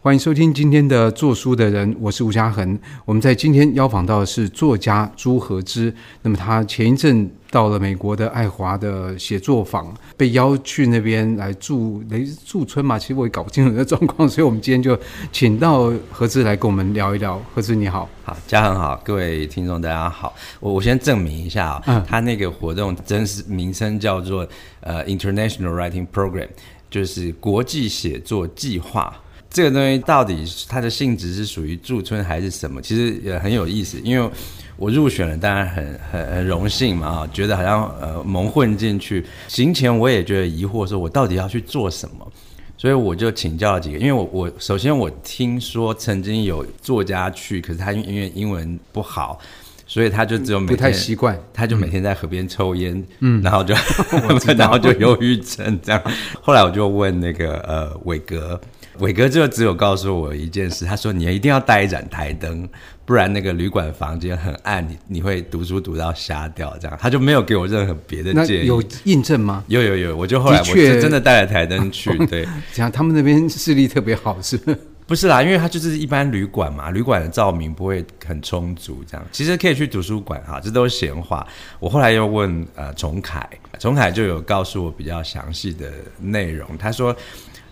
欢迎收听今天的做书的人，我是吴嘉恒。我们在今天邀访到的是作家朱和之。那么他前一阵到了美国的爱华的写作坊，被邀去那边来驻雷驻村嘛？其实我也搞不清楚那状况，所以我们今天就请到和之来跟我们聊一聊。和之你好，好，嘉恒好，各位听众大家好。我我先证明一下啊、哦，嗯、他那个活动真实名称叫做呃 International Writing Program，就是国际写作计划。这个东西到底它的性质是属于驻村还是什么？其实也很有意思，因为我入选了，当然很很很荣幸嘛啊，觉得好像呃蒙混进去。行前我也觉得疑惑，说我到底要去做什么？所以我就请教了几个，因为我我首先我听说曾经有作家去，可是他因为英文不好，所以他就只有每天不太习惯，他就每天在河边抽烟，嗯，然后就 然后就忧郁症这样。后来我就问那个呃伟格。伟哥就只有告诉我一件事，他说你一定要带一盏台灯，不然那个旅馆房间很暗，你你会读书读到瞎掉。这样他就没有给我任何别的建议。有印证吗？有有有，我就后来我是真的带了台灯去。对，讲他们那边视力特别好是不是？不是啦，因为他就是一般旅馆嘛，旅馆的照明不会很充足。这样其实可以去图书馆哈，这都是闲话。我后来又问呃崇凯，崇凯就有告诉我比较详细的内容。他说。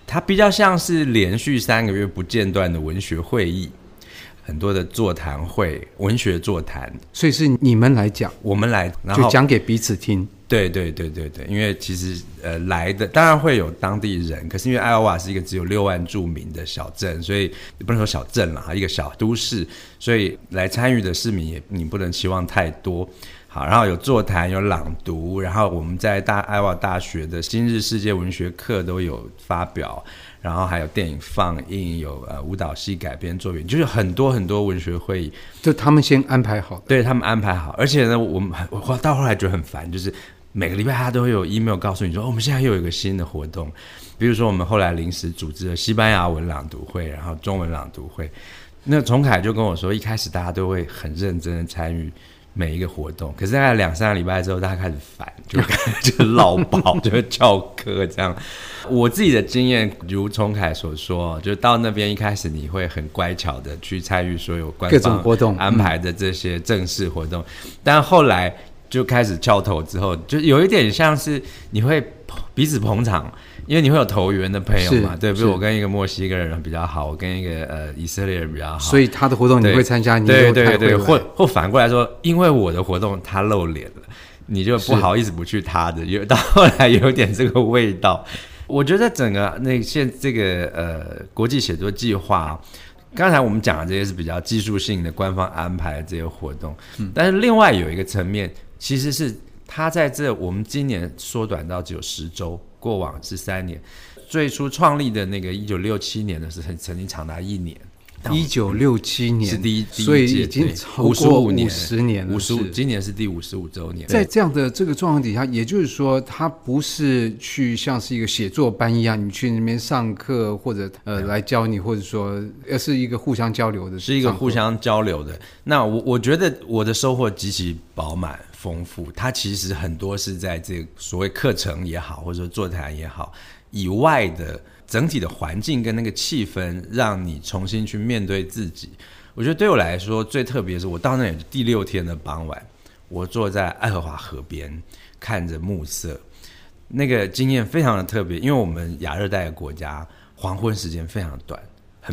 它比较像是连续三个月不间断的文学会议，很多的座谈会、文学座谈，所以是你们来讲，我们来，然后就讲给彼此听。对对对对对，因为其实呃来的当然会有当地人，可是因为艾奥瓦是一个只有六万住民的小镇，所以也不能说小镇了哈，一个小都市，所以来参与的市民也你不能期望太多。好，然后有座谈，有朗读，然后我们在大爱奥华大学的今日世界文学课都有发表，然后还有电影放映，有呃舞蹈系改编作品，就是很多很多文学会议，就他们先安排好，对他们安排好，而且呢，我们我到后来觉得很烦，就是每个礼拜他都会有 email 告诉你说，哦，我们现在又有一个新的活动，比如说我们后来临时组织了西班牙文朗读会，然后中文朗读会，那崇凯就跟我说，一开始大家都会很认真的参与。每一个活动，可是大概两三个礼拜之后，大家开始烦，就 就老跑，就会翘课这样。我自己的经验，如崇凯所说，就到那边一开始你会很乖巧的去参与所有官方活动安排的这些正式活动，但后来就开始翘头之后，就有一点像是你会彼此捧场。因为你会有投缘的朋友嘛，是对，比如我跟一个墨西哥人比较好，我跟一个呃以色列人比较好，所以他的活动你会参加，你对对对，或或反过来说，因为我的活动他露脸了，你就 不好意思不去他的，有是到后来有点这个味道。我觉得整个那现这个呃国际写作计划，刚才我们讲的这些是比较技术性的官方安排的这些活动，嗯，但是另外有一个层面，其实是他在这我们今年缩短到只有十周。过往是三年，最初创立的那个一九六七年的是曾曾经长达一年。一九六七年是第一，所以已经超过五十年，五十年了，五十五，今年是第五十五周年。在这样的这个状况底下，也就是说，它不是去像是一个写作班一样，你去那边上课或者呃来教你，或者说呃是一个互相交流的，是一个互相交流的。那我我觉得我的收获极其饱满。丰富，它其实很多是在这个所谓课程也好，或者说座谈也好以外的整体的环境跟那个气氛，让你重新去面对自己。我觉得对我来说最特别的是，我到那里第六天的傍晚，我坐在爱荷华河边看着暮色，那个经验非常的特别，因为我们亚热带的国家黄昏时间非常短。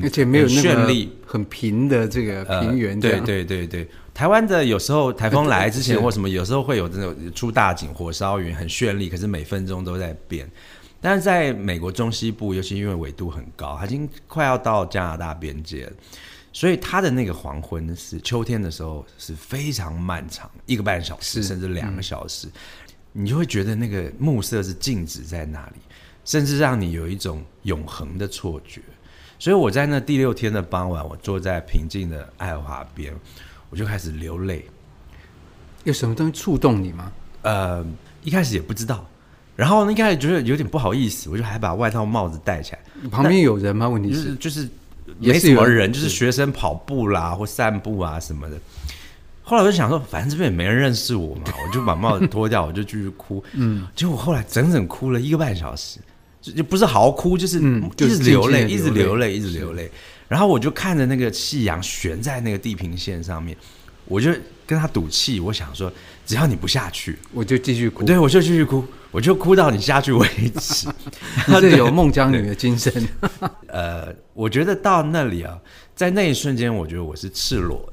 而且没有那个绚丽、很平的这个平原。对对对对，台湾的有时候台风来之前或什么，有时候会有这种出大景，火烧云很绚丽，可是每分钟都在变。但是在美国中西部，尤其因为纬度很高，它已经快要到加拿大边界了，所以它的那个黄昏是秋天的时候是非常漫长，一个半小时甚至两个小时，你就会觉得那个暮色是静止在那里，甚至让你有一种永恒的错觉。所以我在那第六天的傍晚，我坐在平静的爱荷华边，我就开始流泪。有什么东西触动你吗？呃，一开始也不知道，然后一开始觉得有点不好意思，我就还把外套帽子戴起来。旁边有人吗？问题是就是没什么人，就是学生跑步啦或散步啊什么的。后来我就想说，反正这边也没人认识我嘛，我就把帽子脱掉，我就继续哭。嗯，结果后来整整哭了一个半小时。就就不是嚎哭，就是一直流泪，一直流泪，一直流泪。然后我就看着那个夕阳悬在那个地平线上面，我就跟他赌气，我想说，只要你不下去，我就继续哭。对，我就继续哭，我就哭到你下去为止。他是有孟姜女的精神。呃，我觉得到那里啊，在那一瞬间，我觉得我是赤裸的。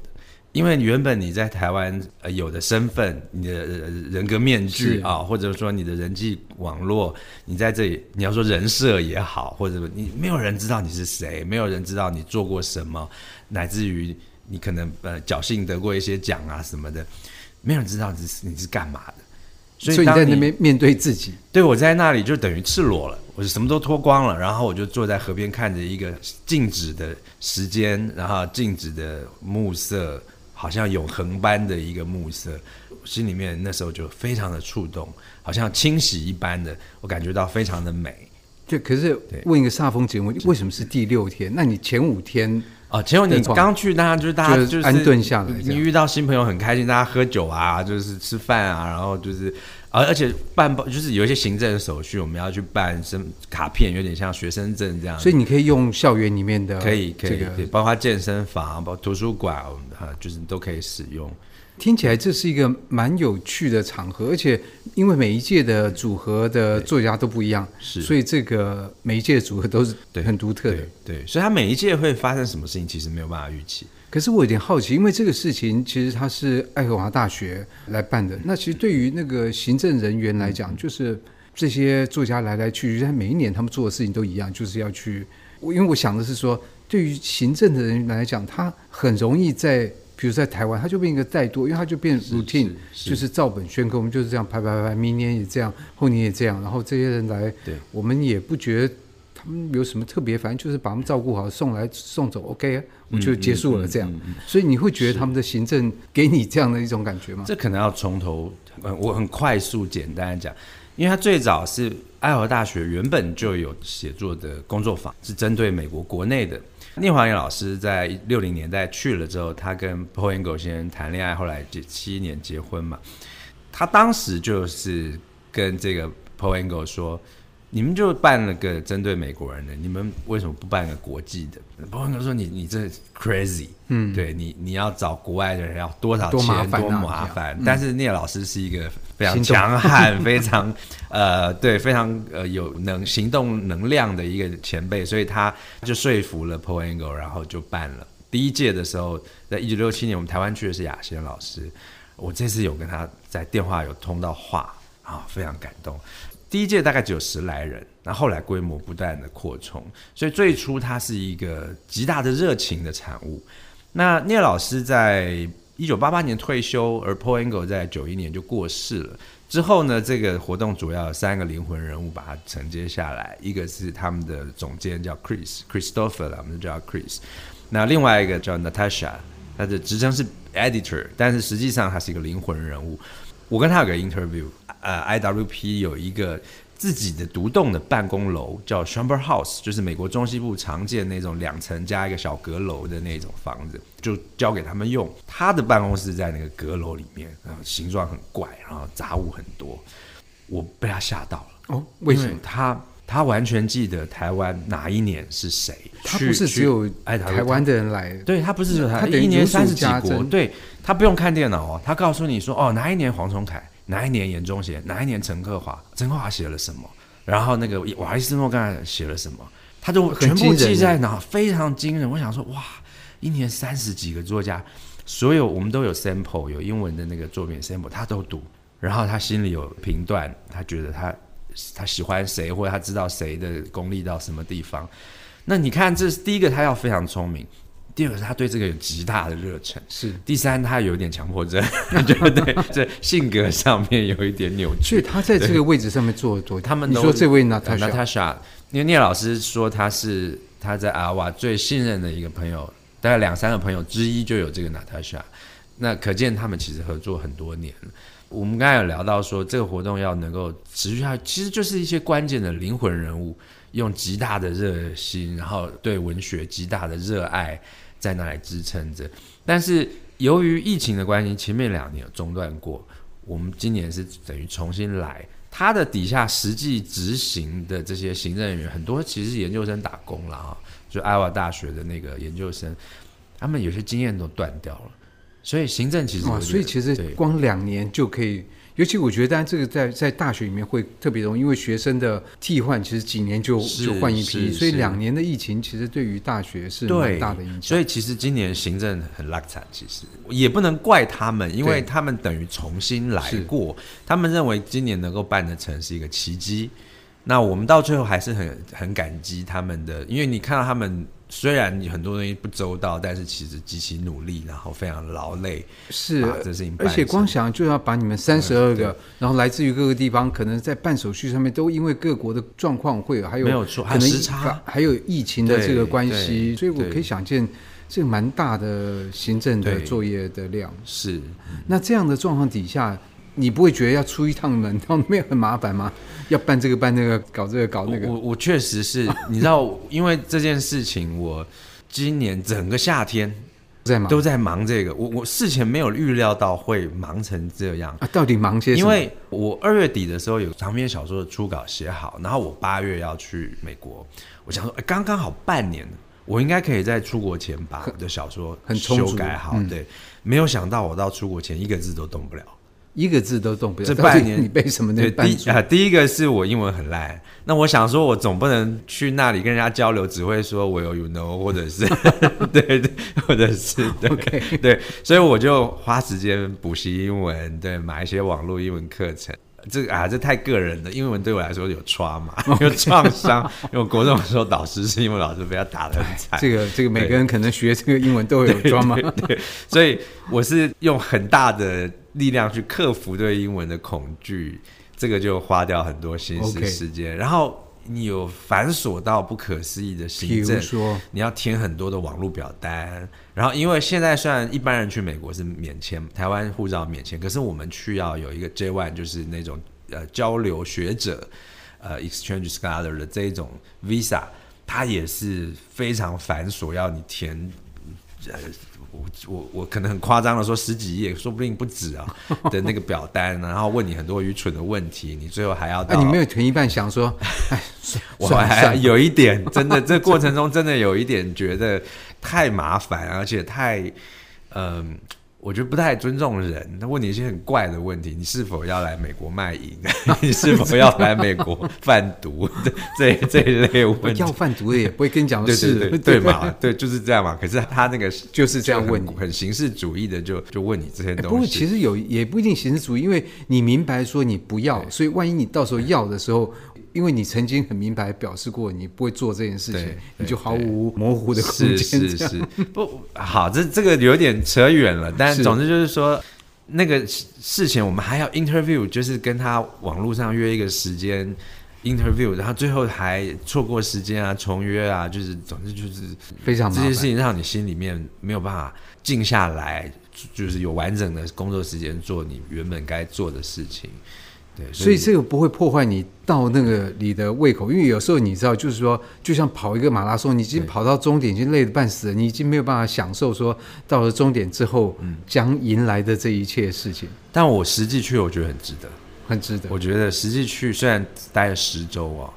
因为原本你在台湾呃有的身份，你的人格面具啊，或者说你的人际网络，你在这里你要说人设也好，或者你没有人知道你是谁，没有人知道你做过什么，乃至于你可能呃侥幸得过一些奖啊什么的，没有人知道你是你是干嘛的。所以你在那边面对自己，对，我在那里就等于赤裸了，我就什么都脱光了，然后我就坐在河边看着一个静止的时间，然后静止的暮色。好像永恒般的一个暮色，心里面那时候就非常的触动，好像清洗一般的，我感觉到非常的美。对，可是问一个煞风节目，为什么是第六天？那你前五天啊，前五天刚去，大家就是大家就是安顿下来，你遇到新朋友很开心，大家喝酒啊，就是吃饭啊，然后就是。而而且办包就是有一些行政手续，我们要去办什么卡片，有点像学生证这样。所以你可以用校园里面的、这个，可以可以可以，包括健身房、包括图书馆，哈，就是都可以使用。听起来这是一个蛮有趣的场合，而且因为每一届的组合的作家都不一样，是，所以这个每一届的组合都是很独特的对。对，所以它每一届会发生什么事情，其实没有办法预期。可是我有点好奇，因为这个事情其实它是爱荷华大学来办的。那其实对于那个行政人员来讲，就是这些作家来来去去，他每一年他们做的事情都一样，就是要去。我因为我想的是说，对于行政的人员来讲，他很容易在，比如在台湾，他就变一个怠惰，因为他就变 routine，就是照本宣科，我们就是这样排排排，明年也这样，后年也这样，然后这些人来，我们也不觉得。他们有什么特别？反正就是把他们照顾好，送来送走，OK，我就结束了这样。所以你会觉得他们的行政给你这样的一种感觉吗？这可能要从头，我很快速简单讲，因为他最早是爱荷大学原本就有写作的工作坊，是针对美国国内的。聂华艳老师在六零年代去了之后，他跟 Paul Engle 先生谈恋爱，后来结七年结婚嘛。他当时就是跟这个 Paul Engle 说。你们就办了个针对美国人的，你们为什么不办个国际的？包括他说你你这 crazy，嗯，对你你要找国外的人要多少钱多麻烦，多麻烦。但是聂老师是一个非常强悍、非常呃对非常呃有能行动能量的一个前辈，所以他就说服了 Paul Engle，然后就办了第一届的时候，在一九六七年，我们台湾去的是雅仙老师，我这次有跟他在电话有通到话啊，非常感动。第一届大概只有十来人，那后来规模不断的扩充，所以最初它是一个极大的热情的产物。那聂老师在一九八八年退休，而 Paul Engle 在九一年就过世了。之后呢，这个活动主要有三个灵魂人物把它承接下来，一个是他们的总监叫 Chris Christopher，我们就叫 Chris。那另外一个叫 Natasha，他的职称是 Editor，但是实际上他是一个灵魂人物。我跟他有个 interview。呃，IWP 有一个自己的独栋的办公楼，叫 Chamber House，就是美国中西部常见那种两层加一个小阁楼的那种房子，就交给他们用。他的办公室在那个阁楼里面，然后形状很怪，然后杂物很多。我被他吓到了哦，为什么？他他完全记得台湾哪一年是谁？他不是只有哎台湾的人来，对他不是只有他，他一年三十几国，对他不用看电脑哦，他告诉你说哦，哪一年黄崇凯。哪一年严中贤？哪一年陈克华？陈克华写了什么？然后那个瓦利斯诺刚才写了什么？他就全部记在脑，非常惊人。我想说，哇，一年三十几个作家，所有我们都有 sample，有英文的那个作品 sample，他都读。然后他心里有评断，他觉得他他喜欢谁，或者他知道谁的功力到什么地方。那你看，这是第一个，他要非常聪明。第二个是他对这个有极大的热忱，是。第三，他有一点强迫症，对不对？这性格上面有一点扭曲。所以他在这个位置上面做多，他们你说这位娜塔莎，因为聂老师说他是他在阿瓦最信任的一个朋友，大概两三个朋友之一就有这个娜塔莎。那可见他们其实合作很多年了。我们刚才有聊到说，这个活动要能够持续下去，其实就是一些关键的灵魂人物，用极大的热心，然后对文学极大的热爱。在那里支撑着，但是由于疫情的关系，前面两年有中断过。我们今年是等于重新来，他的底下实际执行的这些行政人员，很多其实是研究生打工了啊，就爱荷华大学的那个研究生，他们有些经验都断掉了，所以行政其实，所以其实光两年就可以。尤其我觉得，当然这个在在大学里面会特别容易，因为学生的替换其实几年就就换一批，所以两年的疫情其实对于大学是蛮大的影响。所以其实今年行政很拉惨，其实也不能怪他们，因为他们等于重新来过，他们认为今年能够办得成是一个奇迹。那我们到最后还是很很感激他们的，因为你看到他们。虽然你很多东西不周到，但是其实极其努力，然后非常劳累，是这事情。而且光想就要把你们三十二个，然后来自于各个地方，可能在办手续上面都因为各国的状况会有，还有没有错，还有时差，还有疫情的这个关系，所以我可以想见这个蛮大的行政的作业的量。是，那这样的状况底下。你不会觉得要出一趟门，然后没有很麻烦吗？要办这个办那个，搞这个搞那个。我我确实是，你知道，因为这件事情，我今年整个夏天在忙，都在忙这个。我我事前没有预料到会忙成这样啊！到底忙些什么？因为我二月底的时候有长篇小说的初稿写好，然后我八月要去美国，我想说，哎，刚刚好半年，我应该可以在出国前把我的小说很修改好。对，嗯、没有想到我到出国前一个字都动不了。一个字都动不了。这半年你背什么？对，第啊，第一个是我英文很烂。那我想说，我总不能去那里跟人家交流，只会说 Will you know，或者是 对对，或者是对 OK 对，所以我就花时间补习英文，对，买一些网络英文课程。这个啊，这太个人了。英文对我来说有 trauma，有创伤。因为我国中的时候，导师是英文老师，被他打的很惨。这个这个，每个人可能学这个英文都有 trauma。对，所以我是用很大的力量去克服对英文的恐惧，这个就花掉很多心思时间。然后你有繁琐到不可思议的行政，说你要填很多的网络表单。然后因为现在虽然一般人去美国是免签，台湾护照免签，可是我们去要有一个 J ONE，就是那种呃交流学者，呃 exchange scholar 的这一种 visa，它也是非常繁琐，要你填。我我我可能很夸张的说十几页，说不定不止啊 的那个表单，然后问你很多愚蠢的问题，你最后还要……哎，你没有填一半想说，哎，我还有一点真的，这过程中真的有一点觉得太麻烦，而且太嗯。呃我觉得不太尊重人，他问你一些很怪的问题，你是否要来美国卖淫？你是否要来美国贩毒？这这一类问题，要贩毒的也不会跟你讲是，对对对，对嘛，对就是这样嘛。可是他那个就是这样问你，很形式主义的就就问你这些东西。不过其实有也不一定形式主义，因为你明白说你不要，所以万一你到时候要的时候。因为你曾经很明白表示过你不会做这件事情，你就毫无模糊的空间。是是是，不好，这这个有点扯远了。但总之就是说，那个事情我们还要 interview，就是跟他网络上约一个时间 interview，然后最后还错过时间啊，重约啊，就是总之就是非常这些事情让你心里面没有办法静下来，就是有完整的工作时间做你原本该做的事情。对，所以，这个不会破坏你到那个你的胃口，因为有时候你知道，就是说，就像跑一个马拉松，你已经跑到终点，已经累得半死了，你已经没有办法享受说到了终点之后将迎来的这一切事情。但我实际去，我觉得很值得，很值得。我觉得实际去，虽然待了十周啊，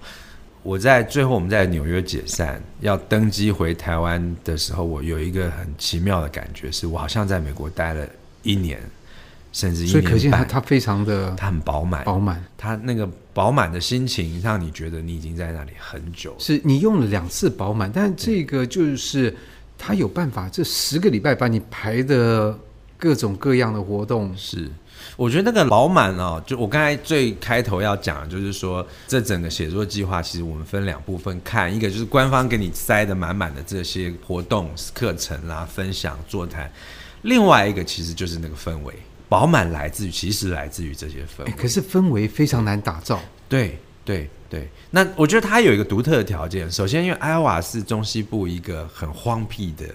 我在最后我们在纽约解散要登机回台湾的时候，我有一个很奇妙的感觉，是我好像在美国待了一年。甚至一年，所以可见他他非常的，他很饱满，饱满。他那个饱满的心情，让你觉得你已经在那里很久。是你用了两次饱满，但这个就是他有办法，这十个礼拜把你排的各种各样的活动。是，我觉得那个饱满哦，就我刚才最开头要讲的，就是说这整个写作计划，其实我们分两部分看，一个就是官方给你塞的满满的这些活动、课程啦、分享、座谈，另外一个其实就是那个氛围。饱满来自于，其实来自于这些氛围。可是氛围非常难打造。对对对，那我觉得它有一个独特的条件。首先，因为爱荷华是中西部一个很荒僻的、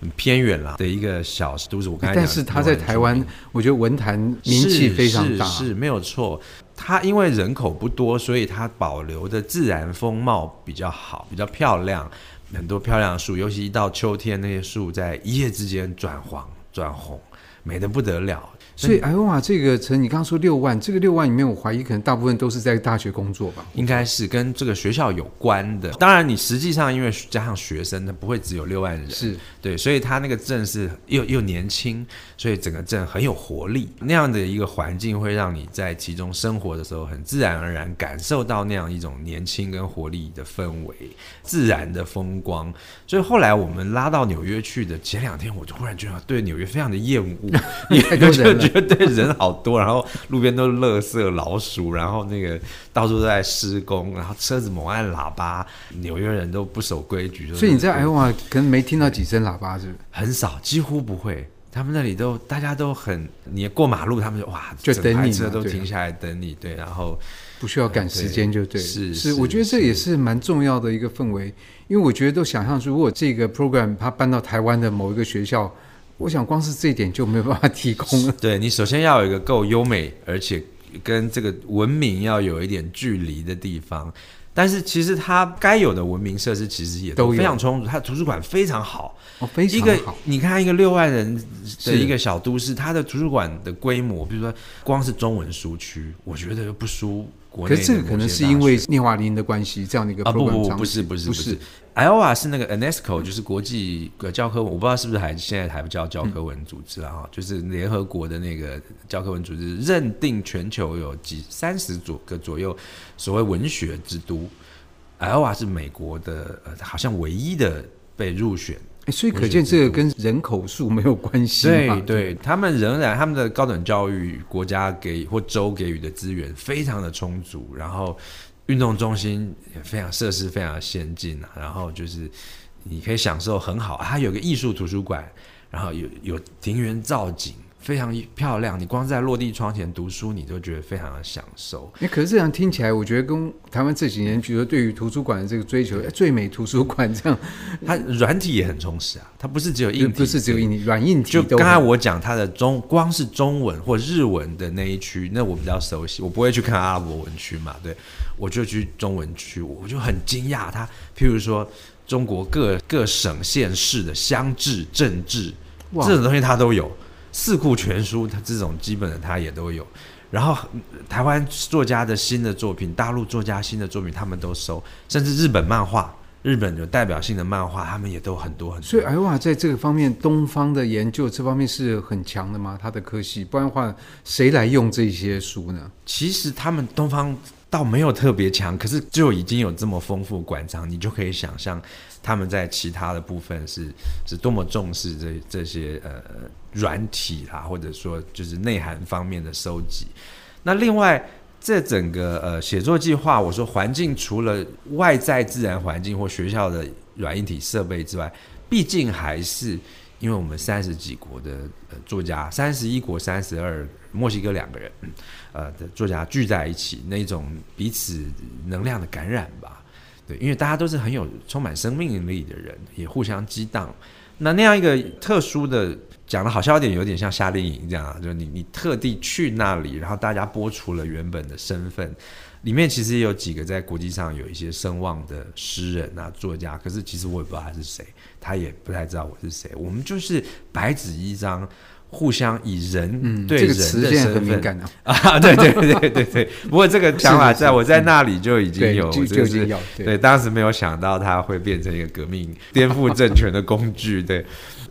很偏远啦的一个小都市。我刚才讲，但是它在台湾，我觉得文坛名气非常大，是没有错。它因为人口不多，所以它保留的自然风貌比较好，比较漂亮，很多漂亮的树。尤其一到秋天，那些树在一夜之间转黄转红。美得不得了。所以，艾欧瓦这个城，你刚刚说六万，这个六万里面，我怀疑可能大部分都是在大学工作吧？应该是跟这个学校有关的。当然，你实际上因为加上学生，它不会只有六万人，是对，所以他那个镇是又又年轻，所以整个镇很有活力。那样的一个环境会让你在其中生活的时候，很自然而然感受到那样一种年轻跟活力的氛围，自然的风光。所以后来我们拉到纽约去的前两天，我就忽然觉得对纽约非常的厌恶，因为就觉得对人好多，然后路边都是垃圾、老鼠，然后那个到处都在施工，然后车子猛按喇叭，纽约人都不守规矩。所以你在艾奥瓦可能没听到几声喇叭，是不是？很少，几乎不会。他们那里都大家都很，你过马路，他们就哇，就等你，车都停下来等你，对，然后不需要赶时间，就对。是是，我觉得这也是蛮重要的一个氛围，因为我觉得都想象出，如果这个 program 它搬到台湾的某一个学校。我想，光是这一点就没有办法提供了。对，你首先要有一个够优美，而且跟这个文明要有一点距离的地方。但是其实它该有的文明设施其实也都非常充足。它图书馆非常好，哦，非常好。一个你看一个六万人的一个小都市，它的图书馆的规模，比如说光是中文书区，我觉得又不输。可是这个可能是因为聂华林的关系，这样的一个啊不不不不是不是不是，艾欧瓦是那个 UNESCO，就是国际教科文，我不知道是不是还现在还不叫教科文组织了哈，就是联合国的那个教科文组织认定全球有几三十左个左右所谓文学之都，艾欧瓦是美国的呃好像唯一的被入选。所以可见这个跟人口数没有关系。对对，他们仍然他们的高等教育国家给或州给予的资源非常的充足，然后运动中心也非常设施非常先进啊，然后就是你可以享受很好，它有个艺术图书馆，然后有有庭园造景。非常漂亮，你光在落地窗前读书，你都觉得非常的享受。哎，可是这样听起来，我觉得跟台湾这几年，比如说对于图书馆的这个追求，最美图书馆这样，它软体也很充实啊。它不是只有硬体，不是只有硬体，软硬体。就刚才我讲它的中，光是中文或日文的那一区，那我比较熟悉，我不会去看阿拉伯文区嘛，对，我就去中文区，我就很惊讶。它譬如说中国各各省县市的乡治、镇治，这种东西它都有。四库全书，它这种基本的它也都有。然后台湾作家的新的作品，大陆作家新的作品，他们都收。甚至日本漫画，日本有代表性的漫画，他们也都很多很多。所以，艾欧瓦在这个方面，东方的研究这方面是很强的吗？他的科系，不然的话，谁来用这些书呢？其实他们东方倒没有特别强，可是就已经有这么丰富馆藏，你就可以想象。他们在其他的部分是是多么重视这这些呃软体啦，或者说就是内涵方面的收集。那另外，这整个呃写作计划，我说环境除了外在自然环境或学校的软硬体设备之外，毕竟还是因为我们三十几国的呃作家，三十一国三十二，墨西哥两个人，呃的作家聚在一起，那种彼此能量的感染吧。对，因为大家都是很有充满生命力的人，也互相激荡。那那样一个特殊的，讲的好笑一点，有点像夏令营这样，就是你你特地去那里，然后大家播出了原本的身份。里面其实也有几个在国际上有一些声望的诗人啊、作家，可是其实我也不知道他是谁，他也不太知道我是谁。我们就是白纸一张。互相以人对人的身份、啊，对对对对对。不过这个想法在我在那里就已经有，就就已经有。对，对，当时没有想到它会变成一个革命、颠覆政权的工具。对，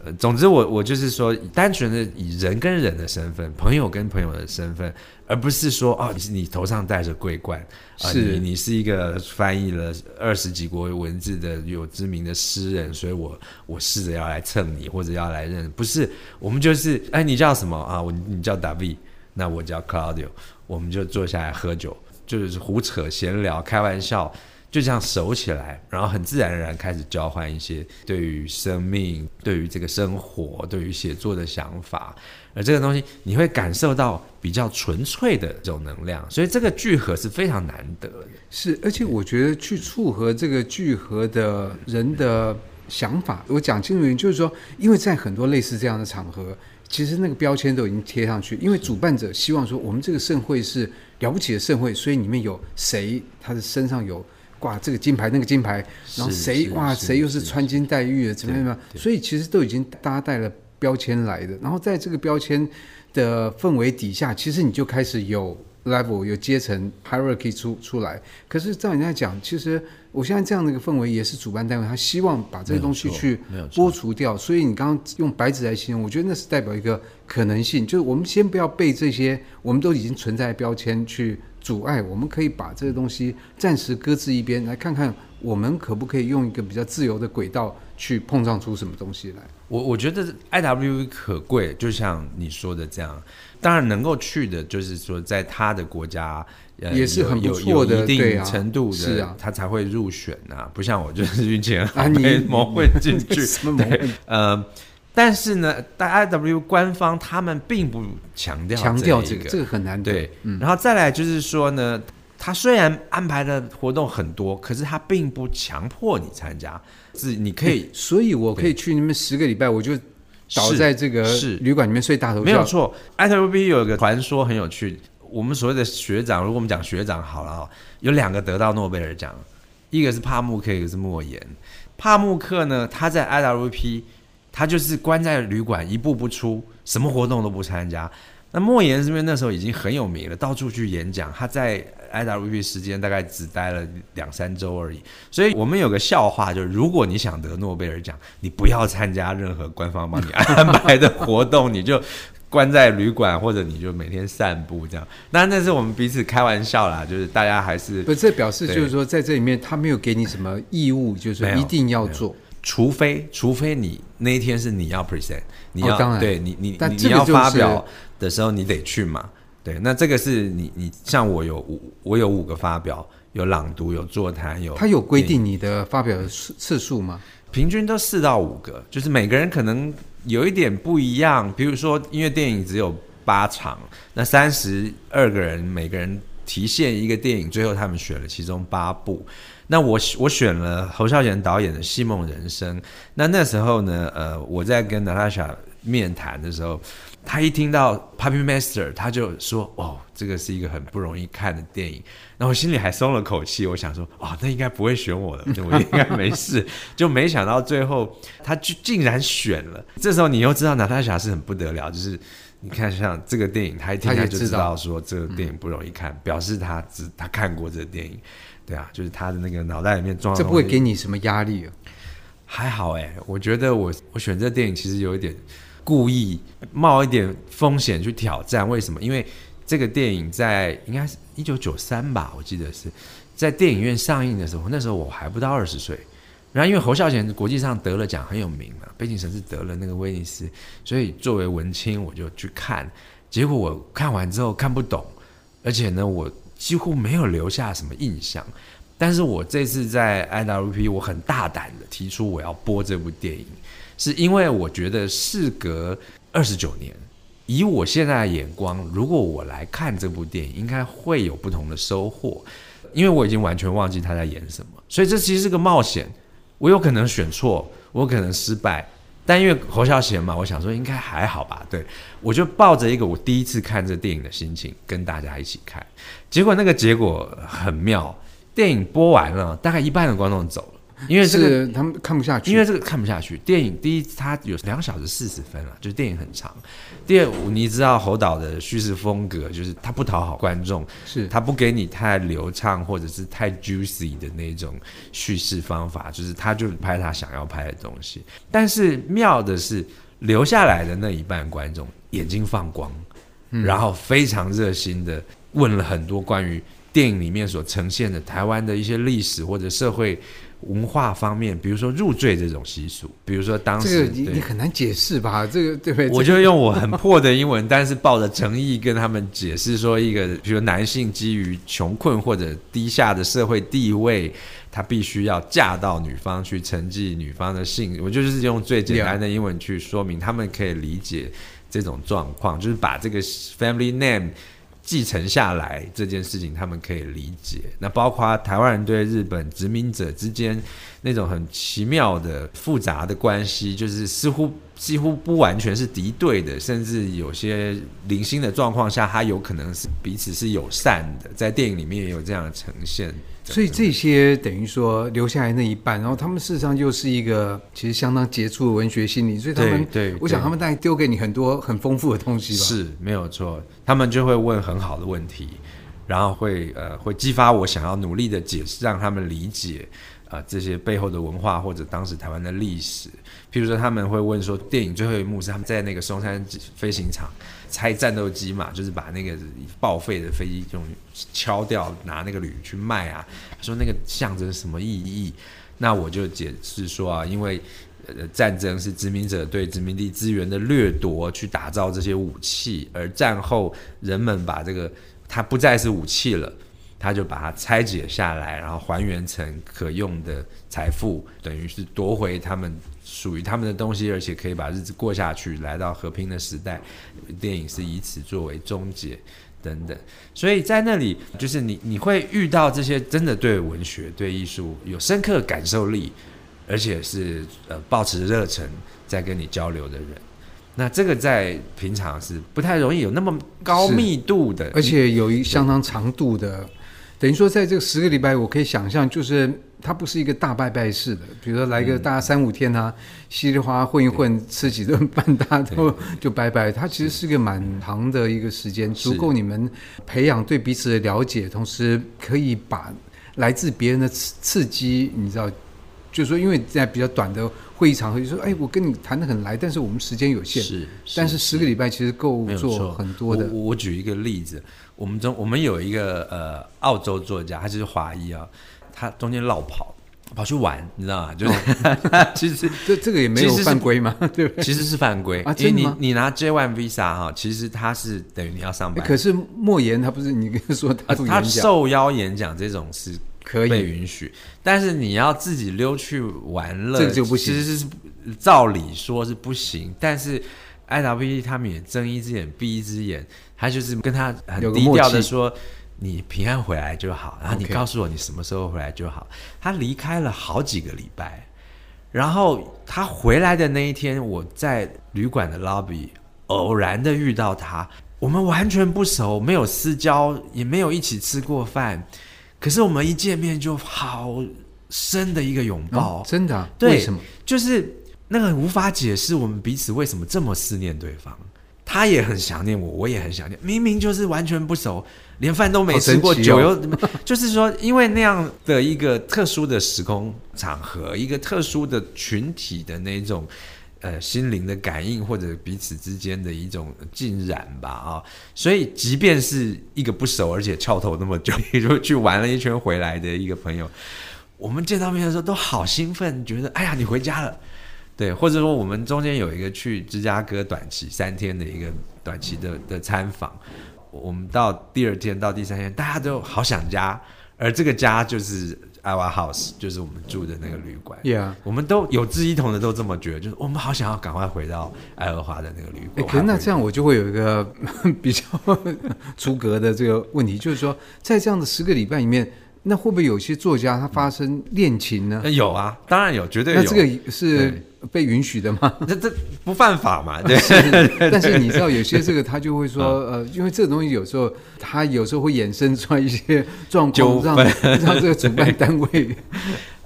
呃，总之我我就是说，单纯的以人跟人的身份，朋友跟朋友的身份。而不是说哦，你是你头上戴着桂冠，是，你你是一个翻译了二十几国文字的有知名的诗人，所以我我试着要来蹭你或者要来认，不是，我们就是，哎，你叫什么啊？我你叫 David，那我叫 Claudio，我们就坐下来喝酒，就是胡扯闲聊，开玩笑。就这样熟起来，然后很自然而然开始交换一些对于生命、对于这个生活、对于写作的想法，而这个东西你会感受到比较纯粹的这种能量，所以这个聚合是非常难得的。是，而且我觉得去撮合这个聚合的人的想法，我讲清楚一点，就是说，因为在很多类似这样的场合，其实那个标签都已经贴上去，因为主办者希望说我们这个盛会是了不起的盛会，所以里面有谁，他的身上有。挂这个金牌，那个金牌，然后谁哇，谁又是穿金戴玉的，怎么样？所以其实都已经大家带了标签来的，然后在这个标签的氛围底下，其实你就开始有 level 有阶层 hierarchy 出出来。可是照你在讲，其实我现在这样的一个氛围也是主办单位他希望把这个东西去剥除掉。所以你刚刚用白纸来形容，我觉得那是代表一个可能性，就是我们先不要被这些我们都已经存在的标签去阻碍，我们可以把这个东西暂时搁置一边，来看看我们可不可以用一个比较自由的轨道去碰撞出什么东西来。我我觉得 IWE 可贵，就像你说的这样，当然能够去的，就是说在他的国家，呃、也是很不错的，有一定程度的，是啊，他才会入选啊，不像我就是运气很好被蒙混进去。对，呃，但是呢，但 IWE 官方他们并不强调强调这个，这个很难对、嗯。然后再来就是说呢，他虽然安排的活动很多，可是他并不强迫你参加。是，你可以，所以我可以去你们十个礼拜，我就倒在这个是旅馆里面睡大头。没有错 I W B 有一个传说很有趣，我们所谓的学长，如果我们讲学长好了哈，有两个得到诺贝尔奖，一个是帕慕克，一个是莫言。帕慕克呢，他在 IWE，他就是关在旅馆一步不出，什么活动都不参加。那莫言这边那时候已经很有名了，到处去演讲，他在。IWP 时间大概只待了两三周而已，所以我们有个笑话，就是如果你想得诺贝尔奖，你不要参加任何官方帮你安排的活动，你就关在旅馆，或者你就每天散步这样。当然那是我们彼此开玩笑啦，就是大家还是不，这表示就是说在这里面他没有给你什么义务，就是说一定要做，除非除非你那一天是你要 present，你要、哦、当然对你你但你要发表的时候你得去嘛。对，那这个是你你像我有五，我有五个发表，有朗读，有座谈，有。他有规定你的发表的次次数吗？平均都四到五个，就是每个人可能有一点不一样。比如说，因为电影只有八场，那三十二个人，每个人提现一个电影，最后他们选了其中八部。那我我选了侯孝贤导演的《戏梦人生》。那那时候呢，呃，我在跟娜塔莎面谈的时候。他一听到 Puppet Master，他就说：“哦，这个是一个很不容易看的电影。”然后我心里还松了口气，我想说：“哦，那应该不会选我的，我应该没事。”就没想到最后他就竟然选了。这时候你又知道娜塔莎是很不得了，就是你看像这个电影，他一听他就知道说这个电影不容易看，表示他只他看过这个电影，对啊，就是他的那个脑袋里面装。这不会给你什么压力啊？还好哎，我觉得我我选这电影其实有一点。故意冒一点风险去挑战，为什么？因为这个电影在应该是一九九三吧，我记得是在电影院上映的时候，那时候我还不到二十岁。然后因为侯孝贤国际上得了奖很有名嘛，《背景城市》得了那个威尼斯，所以作为文青我就去看。结果我看完之后看不懂，而且呢，我几乎没有留下什么印象。但是我这次在 IWP，我很大胆的提出我要播这部电影。是因为我觉得事隔二十九年，以我现在的眼光，如果我来看这部电影，应该会有不同的收获。因为我已经完全忘记他在演什么，所以这其实是个冒险。我有可能选错，我可能失败，但因为侯孝贤嘛，我想说应该还好吧。对，我就抱着一个我第一次看这电影的心情跟大家一起看，结果那个结果很妙。电影播完了，大概一半的观众走了。因为这个他们看不下去，因为这个看不下去。电影第一，它有两小时四十分了，就是电影很长。第二，你知道侯导的叙事风格，就是他不讨好观众，是他不给你太流畅或者是太 juicy 的那种叙事方法，就是他就拍他想要拍的东西。但是妙的是，留下来的那一半观众眼睛放光，嗯，然后非常热心的问了很多关于电影里面所呈现的台湾的一些历史或者社会。文化方面，比如说入赘这种习俗，比如说当时这个你你很难解释吧？这个对不对？我就用我很破的英文，但是抱着诚意跟他们解释说，一个比如男性基于穷困或者低下的社会地位，他必须要嫁到女方去承继女方的姓。我就是用最简单的英文去说明，他们可以理解这种状况，就是把这个 family name。继承下来这件事情，他们可以理解。那包括台湾人对日本殖民者之间那种很奇妙的复杂的关系，就是似乎几乎不完全是敌对的，甚至有些零星的状况下，他有可能是彼此是友善的，在电影里面也有这样的呈现。所以这些等于说留下来那一半，然后他们事实上就是一个其实相当杰出的文学心理，所以他们，对，对我想他们大概丢给你很多很丰富的东西吧。是没有错，他们就会问很好的问题，然后会呃会激发我想要努力的解释，让他们理解啊、呃、这些背后的文化或者当时台湾的历史。譬如说他们会问说，电影最后一幕是他们在那个松山飞行场。拆战斗机嘛，就是把那个报废的飞机用敲掉，拿那个铝去卖啊。他说那个象征什么意义？那我就解释说啊，因为呃战争是殖民者对殖民地资源的掠夺，去打造这些武器，而战后人们把这个它不再是武器了，他就把它拆解下来，然后还原成可用的财富，等于是夺回他们。属于他们的东西，而且可以把日子过下去，来到和平的时代。电影是以此作为终结，等等。所以在那里，就是你你会遇到这些真的对文学、对艺术有深刻感受力，而且是呃抱持热忱在跟你交流的人。那这个在平常是不太容易有那么高密度的，而且有一相当长度的。等于说，在这个十个礼拜，我可以想象，就是它不是一个大拜拜式的，比如说来个大家三五天啊，稀里哗啦混一混，吃几顿饭，大家都 就拜拜。它其实是个蛮长的一个时间，足够你们培养对彼此的了解，同时可以把来自别人的刺刺激，你知道，就是说，因为在比较短的会议场合，就说，哎，我跟你谈的很来，但是我们时间有限，是，但是十个礼拜其实够做很多的。我我举一个例子。我们中我们有一个呃澳洲作家，他就是华裔啊，他中间落跑跑去玩，你知道吗？就是、哦、其实这这个也没有犯规嘛，对不对？其实是犯规啊，因为你你拿 J one Visa 哈，其实他是等于你要上班。可是莫言他不是 你跟他说他他受邀演讲这种是可以被允许，但是你要自己溜去玩乐，这个就不行。其实是照理说是不行，但是 IWP 他们也睁一只眼闭一只眼。他就是跟他很低调的说：“你平安回来就好，然后你告诉我你什么时候回来就好。”他离开了好几个礼拜，然后他回来的那一天，我在旅馆的 lobby 偶然的遇到他，我们完全不熟，没有私交，也没有一起吃过饭，可是我们一见面就好深的一个拥抱，哦、真的、啊？对，为什么？就是那个无法解释我们彼此为什么这么思念对方。他也很想念我，我也很想念。明明就是完全不熟，连饭都没吃过，酒又……就是说，因为那样的一个特殊的时空场合，一个特殊的群体的那种呃心灵的感应，或者彼此之间的一种浸染吧啊、哦，所以即便是一个不熟而且翘头那么久，也就去玩了一圈回来的一个朋友，我们见到面的时候都好兴奋，觉得哎呀，你回家了。对，或者说我们中间有一个去芝加哥短期三天的一个短期的的参访，我们到第二天到第三天，大家都好想家，而这个家就是 our house，就是我们住的那个旅馆。Yeah. 我们都有志一同的都这么觉得，就是我们好想要赶快回到爱荷华的那个旅馆。可是那这样我就会有一个 比较 出格的这个问题，就是说在这样的十个礼拜里面。那会不会有些作家他发生恋情呢？有啊，当然有，绝对有。那这个是被允许的吗？这这不犯法嘛？对。但是你知道，有些这个他就会说，呃，因为这个东西有时候他有时候会衍生出来一些状况，让让这个主办单位，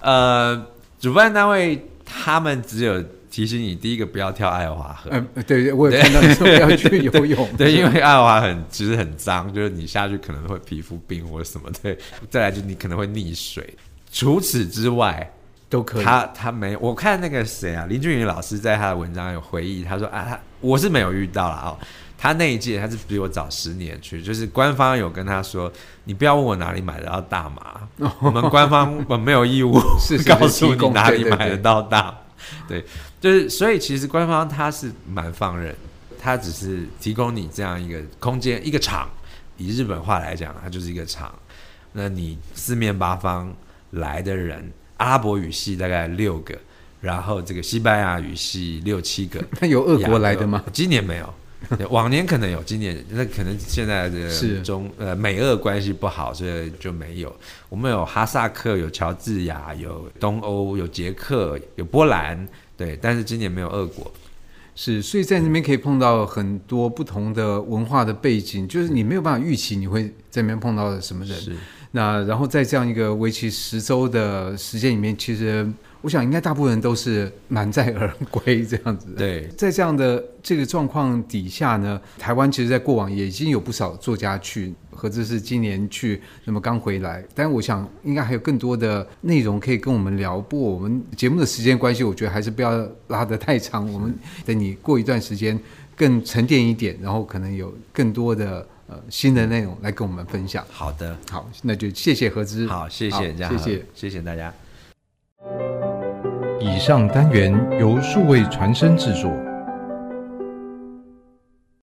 呃，主办单位他们只有。提醒你，第一个不要跳爱华河。嗯，对，我有看到你说不要去游泳。对，对，因为爱华很其实很脏，就是你下去可能会皮肤病或者什么。对，再来就你可能会溺水。除此之外都可以。他他没，我看那个谁啊，林俊宇老师在他的文章有回忆，他说啊，他我是没有遇到了哦。他那一届他是比我早十年去，就是官方有跟他说，你不要问我哪里买得到大麻，我们官方 我没有义务是 告诉你哪里买得到大麻。对。就是，所以其实官方他是蛮放任，他只是提供你这样一个空间，一个场。以日本话来讲，它就是一个场。那你四面八方来的人，阿拉伯语系大概六个，然后这个西班牙语系六七个。那有俄国来的吗？今年没有，往年可能有，今年那可能现在的中呃美俄关系不好，所以就没有。我们有哈萨克，有乔治亚，有东欧，有捷克，有波兰。对，但是今年没有俄国，是，所以在那边可以碰到很多不同的文化的背景，就是你没有办法预期你会在那边碰到什么人。是。那然后在这样一个为期十周的时间里面，其实。我想应该大部分人都是满载而归这样子。对，在这样的这个状况底下呢，台湾其实，在过往也已经有不少作家去，何止是今年去，那么刚回来。但我想应该还有更多的内容可以跟我们聊。不过我们节目的时间关系，我觉得还是不要拉得太长。我们等你过一段时间更沉淀一点，然后可能有更多的呃新的内容来跟我们分享。好的，好，那就谢谢何之。好，谢谢，谢谢，谢谢大家。以上单元由数位传声制作。